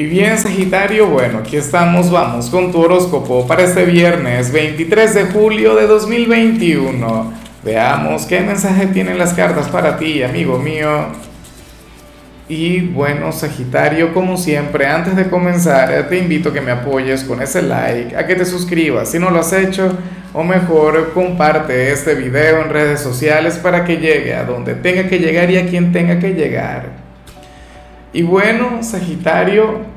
Y bien, Sagitario, bueno, aquí estamos, vamos con tu horóscopo para este viernes 23 de julio de 2021. Veamos qué mensaje tienen las cartas para ti, amigo mío. Y bueno, Sagitario, como siempre, antes de comenzar, te invito a que me apoyes con ese like, a que te suscribas si no lo has hecho, o mejor, comparte este video en redes sociales para que llegue a donde tenga que llegar y a quien tenga que llegar. Y bueno, Sagitario,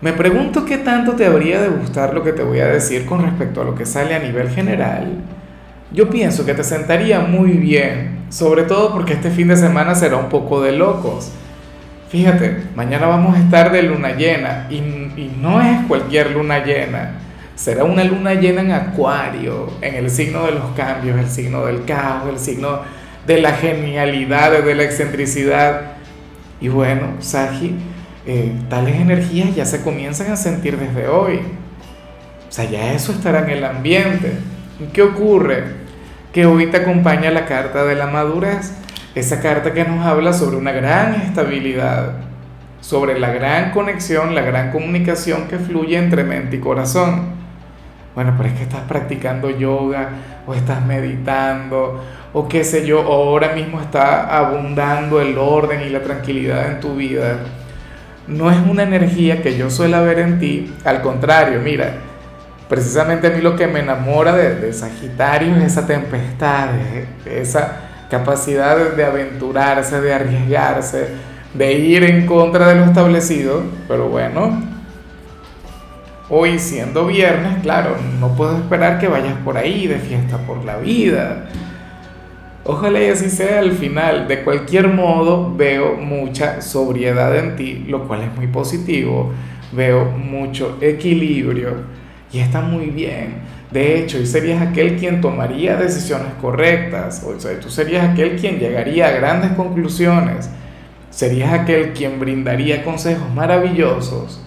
me pregunto qué tanto te habría de gustar lo que te voy a decir con respecto a lo que sale a nivel general. Yo pienso que te sentaría muy bien, sobre todo porque este fin de semana será un poco de locos. Fíjate, mañana vamos a estar de luna llena y, no es cualquier luna llena. Será una luna llena en acuario, en el signo de los cambios, el signo del caos, el signo de la genialidad, de la excentricidad. Y bueno, Sagi, eh, tales energías ya se comienzan a sentir desde hoy. O sea, ya eso estará en el ambiente. ¿Qué ocurre? Que hoy te acompaña la carta de la madurez, esa carta que nos habla sobre una gran estabilidad, sobre la gran conexión, la gran comunicación que fluye entre mente y corazón. Bueno, pero es que estás practicando yoga o estás meditando o qué sé yo, o ahora mismo está abundando el orden y la tranquilidad en tu vida. No es una energía que yo suela ver en ti, al contrario, mira, precisamente a mí lo que me enamora de, Sagitario es esa tempestad, esa capacidad de aventurarse, de arriesgarse, de ir en contra de lo establecido, pero bueno, hoy siendo viernes, claro, no puedo esperar que vayas por ahí de fiesta por la vida Ojalá y así sea al final. De cualquier modo, veo mucha sobriedad en ti, lo cual es muy positivo. Veo mucho equilibrio y está muy bien. De hecho, y serías aquel quien tomaría decisiones correctas, o sea, tú serías aquel quien llegaría a grandes conclusiones, serías aquel quien brindaría consejos maravillosos,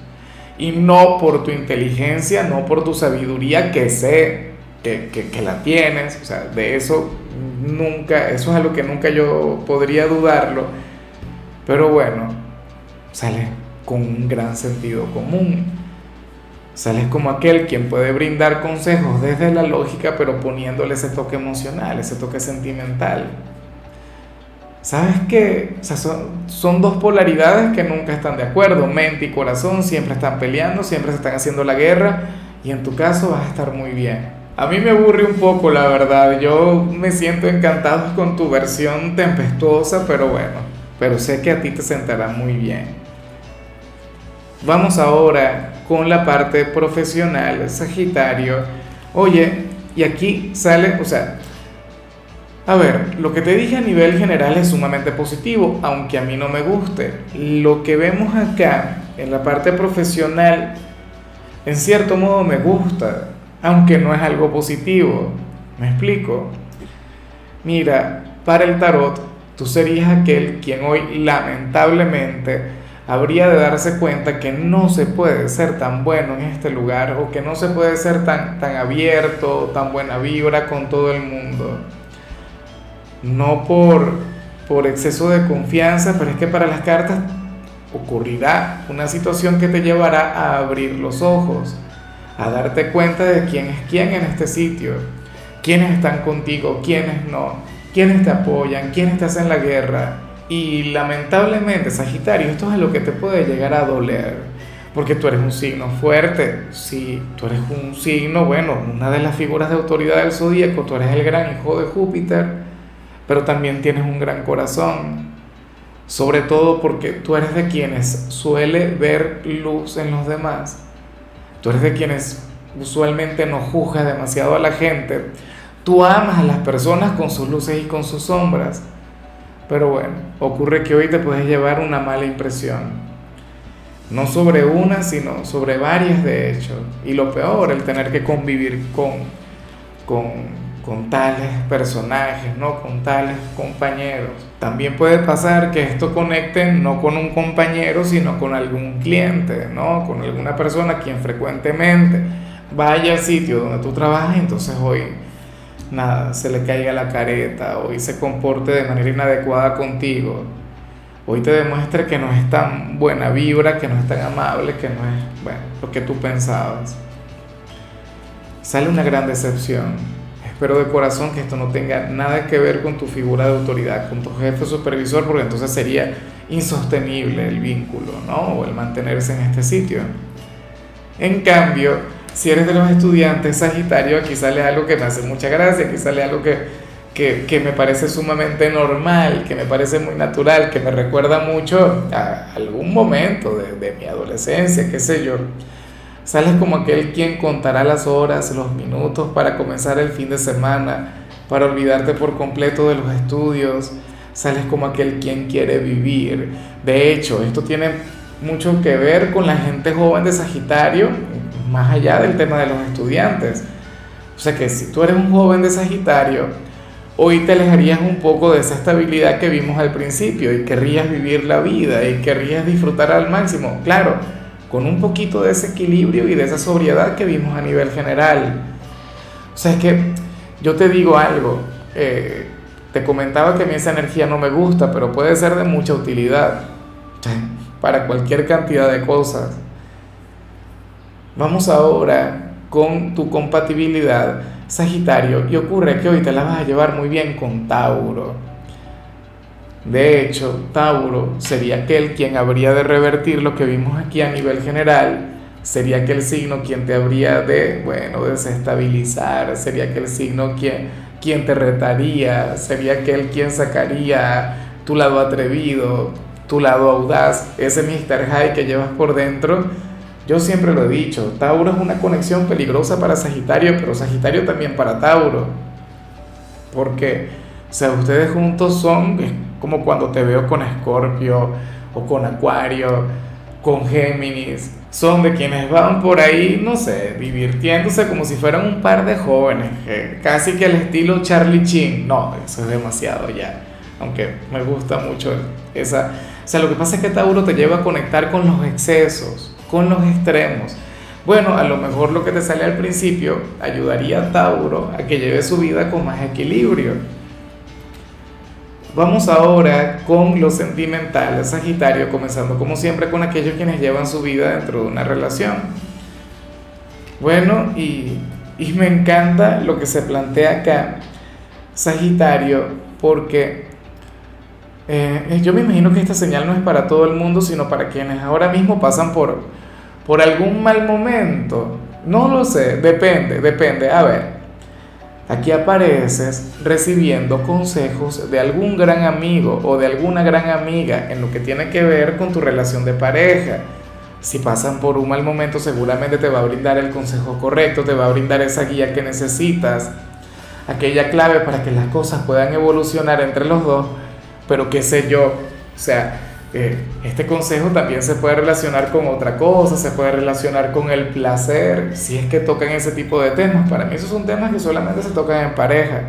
y no por tu inteligencia, no por tu sabiduría, que sé que, que, que la tienes, o sea, de eso nunca, eso es algo que nunca yo podría dudarlo, pero bueno, sales con un gran sentido común. Sales como aquel quien puede brindar consejos desde la lógica, pero poniéndole ese toque emocional, ese toque sentimental. ¿Sabes qué? son, son dos polaridades que nunca están de acuerdo. Mente y corazón siempre están peleando, siempre se están haciendo la guerra y en tu caso vas a estar muy bien. A mí me aburre un poco, la verdad. Yo me siento encantado con tu versión tempestuosa, pero bueno, pero sé que a ti te sentará muy bien. Vamos ahora con la parte profesional, Sagitario. Oye, y aquí sale, o sea, a ver, lo que te dije a nivel general es sumamente positivo, aunque a mí no me guste. Lo que vemos acá, en la parte profesional, en cierto modo me gusta aunque no es algo positivo. ¿Me explico? Mira, para el tarot, tú serías aquel quien hoy lamentablemente habría de darse cuenta que no se puede ser tan bueno en este lugar o que no se puede ser tan, tan abierto, tan buena vibra con todo el mundo. No por, por exceso de confianza, pero es que para las cartas ocurrirá una situación que te llevará a abrir los ojos a darte cuenta de quién es quién en este sitio, quiénes están contigo, quiénes no, quiénes te apoyan, quiénes te hacen la guerra. Y lamentablemente, Sagitario, esto es lo que te puede llegar a doler, porque tú eres un signo fuerte, sí, tú eres un signo, bueno, una de las figuras de autoridad del zodíaco, tú eres el gran hijo de Júpiter, pero también tienes un gran corazón, sobre todo porque tú eres de quienes suele ver luz en los demás Tú eres de quienes usualmente no juzgas demasiado a la gente. Tú amas a las personas con sus luces y con sus sombras. Pero bueno, ocurre que hoy te puedes llevar una mala impresión. No sobre una, sino sobre varias de hecho. Y lo peor, el tener que convivir con, con con tales personajes, ¿no? Con tales compañeros. También puede pasar que esto conecte no con un compañero, sino con algún cliente, ¿no? Con alguna persona quien frecuentemente vaya al sitio donde tú trabajas, entonces hoy nada, se le caiga la careta, hoy se comporte de manera inadecuada contigo. hoy te demuestre que no es tan buena vibra, que no es tan amable, que no es, bueno, lo que tú pensabas. Sale una gran decepción. Espero de corazón que esto no tenga nada que ver con tu figura de autoridad, con tu jefe supervisor, porque entonces sería insostenible el vínculo, ¿no? O el mantenerse en este sitio. En cambio, si eres de los estudiantes Sagitario, aquí sale algo que me hace mucha gracia, aquí sale algo que, que, me parece sumamente normal, que me parece muy natural, que me recuerda mucho a algún momento de mi adolescencia, qué sé yo. Sales como aquel quien contará las horas, los minutos para comenzar el fin de semana, para olvidarte por completo de los estudios. Sales como aquel quien quiere vivir. De hecho, esto tiene mucho que ver con la gente joven de Sagitario, más allá del tema de los estudiantes. O sea que si tú eres un joven de Sagitario, hoy te alejarías un poco de esa estabilidad que vimos al principio y querrías vivir la vida y querrías disfrutar al máximo. Claro, con un poquito de ese equilibrio y de esa sobriedad que vimos a nivel general. O sea, es que yo te digo algo, eh, te comentaba que a mí esa energía no me gusta, pero puede ser de mucha utilidad para cualquier cantidad de cosas. Vamos ahora con tu compatibilidad Sagitario y ocurre que hoy te la vas a llevar muy bien con Tauro. De hecho, Tauro sería aquel quien habría de revertir lo que vimos aquí a nivel general, sería aquel signo quien te habría de, bueno, desestabilizar, sería aquel signo quien, quien te retaría, sería aquel quien sacaría tu lado atrevido, tu lado audaz, ese Mr. High que llevas por dentro. Yo siempre lo he dicho, Tauro es una conexión peligrosa para Sagitario, pero Sagitario también para Tauro. Porque, o ustedes juntos son como cuando te veo con Escorpio o con Acuario, con Géminis. Son de quienes van por ahí, no sé, divirtiéndose como si fueran un par de jóvenes, casi que al estilo Charlie Chin. No, eso es demasiado ya. Aunque me gusta mucho esa, o sea, lo que pasa es que Tauro te lleva a conectar con los excesos, con los extremos. Bueno, a lo mejor lo que te sale al principio ayudaría a Tauro a que lleve su vida con más equilibrio. Vamos ahora con lo sentimental, Sagitario, comenzando como siempre con aquellos quienes llevan su vida dentro de una relación. Bueno, y, y me encanta lo que se plantea acá, Sagitario, porque eh, yo me imagino que esta señal no es para todo el mundo, sino para quienes ahora mismo pasan por, por algún mal momento. No lo sé, depende, depende. A ver, aquí apareces recibiendo consejos de algún gran amigo o de alguna gran amiga en lo que tiene que ver con tu relación de pareja. Si pasan por un mal momento, seguramente te va a brindar el consejo correcto, te va a brindar esa guía que necesitas, aquella clave para que las cosas puedan evolucionar entre los dos pero qué sé yo, o sea, eh, este consejo también se puede relacionar con otra cosa, se puede relacionar con el placer, si es que tocan ese tipo de temas. Para mí esos son temas que solamente se tocan en pareja.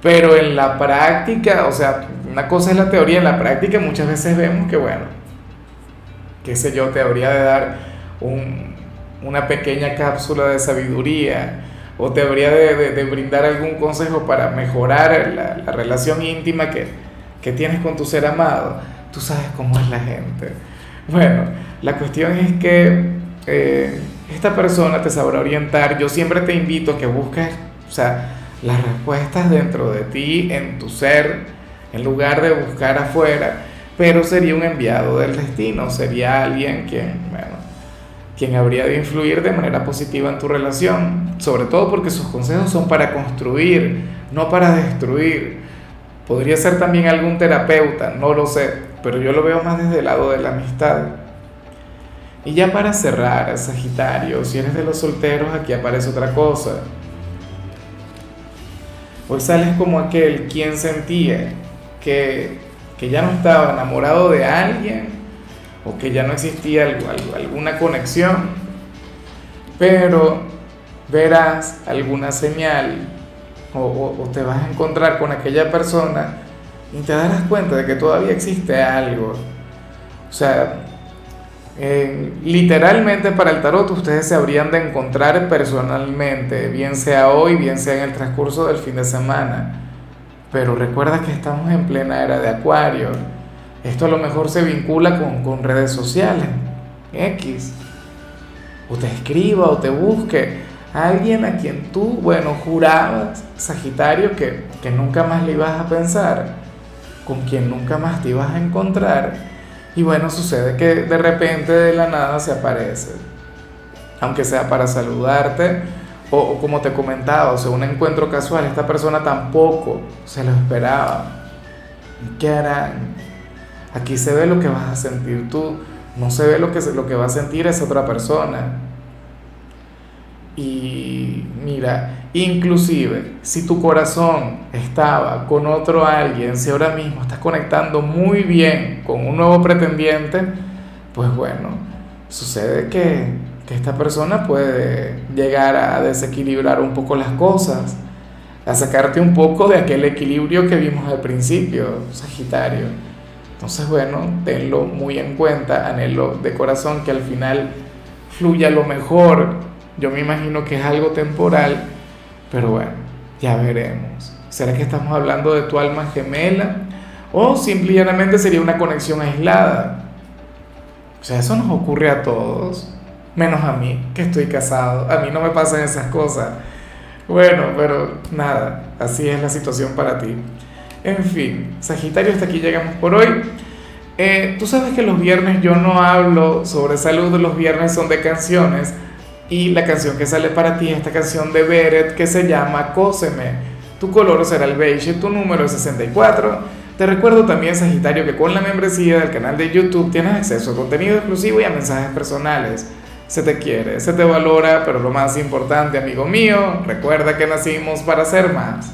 Pero en la práctica, o sea, una cosa es la teoría, en la práctica muchas veces vemos que, bueno, qué sé yo, te habría de dar una pequeña cápsula de sabiduría o te habría de, brindar algún consejo para mejorar la relación íntima que, que tienes con tu ser amado, tú sabes cómo es la gente. Bueno, la cuestión es que eh, esta persona te sabrá orientar. Yo siempre te invito a que busques, o sea, las respuestas dentro de ti, en tu ser, en lugar de buscar afuera, pero sería un enviado del destino, sería alguien quien, bueno, quien habría de influir de manera positiva en tu relación, sobre todo porque sus consejos son para construir, no para destruir. Podría ser también algún terapeuta, no lo sé, pero yo lo veo más desde el lado de la amistad. Y ya para cerrar, Sagitario, si eres de los solteros, aquí aparece otra cosa. Hoy sales como aquel quien sentía que, que ya no estaba enamorado de alguien o que ya no existía alguna conexión, pero verás alguna señal o, te vas a encontrar con aquella persona y te darás cuenta de que todavía existe algo. O sea, literalmente para el tarot ustedes se habrían de encontrar personalmente, bien sea hoy, bien sea en el transcurso del fin de semana. Pero recuerda que estamos en plena era de Acuario. esto a lo mejor se vincula con, con redes sociales, X, o te escriba o te busque alguien a quien tú, bueno, jurabas, Sagitario, que, que nunca más le ibas a pensar, con quien nunca más te ibas a encontrar, y bueno, sucede que de repente de la nada se aparece, aunque sea para saludarte, o, como te comentaba, o sea, un encuentro casual, esta persona tampoco se lo esperaba. ¿Qué harán? Aquí se ve lo que vas a sentir tú, no se ve lo que, lo que va a sentir esa otra persona. Y mira, inclusive si tu corazón estaba con otro alguien, si ahora mismo estás conectando muy bien con un nuevo pretendiente, pues bueno, sucede que, que esta persona puede llegar a desequilibrar un poco las cosas, a sacarte un poco de aquel equilibrio que vimos al principio, Sagitario. Entonces, bueno, tenlo muy en cuenta, anhelo de corazón que al final fluya lo mejor yo me imagino que es algo temporal, pero bueno, ya veremos. ¿Será que estamos hablando de tu alma gemela? O simplemente sería una conexión aislada. O sea, eso nos ocurre a todos, menos a mí, que estoy casado. A mí no me pasan esas cosas. Bueno, pero nada, así es la situación para ti. En fin, Sagitario, hasta aquí llegamos por hoy. Eh, Tú sabes que los viernes yo no hablo sobre salud, los viernes son de canciones. Y la canción que sale para ti es esta canción de Beret que se llama Cóseme. Tu color será el beige, tu número es 64. Te recuerdo también, Sagitario, que con la membresía del canal de YouTube tienes acceso a contenido exclusivo y a mensajes personales. Se te quiere, se te valora, pero lo más importante, amigo mío, recuerda que nacimos para ser más.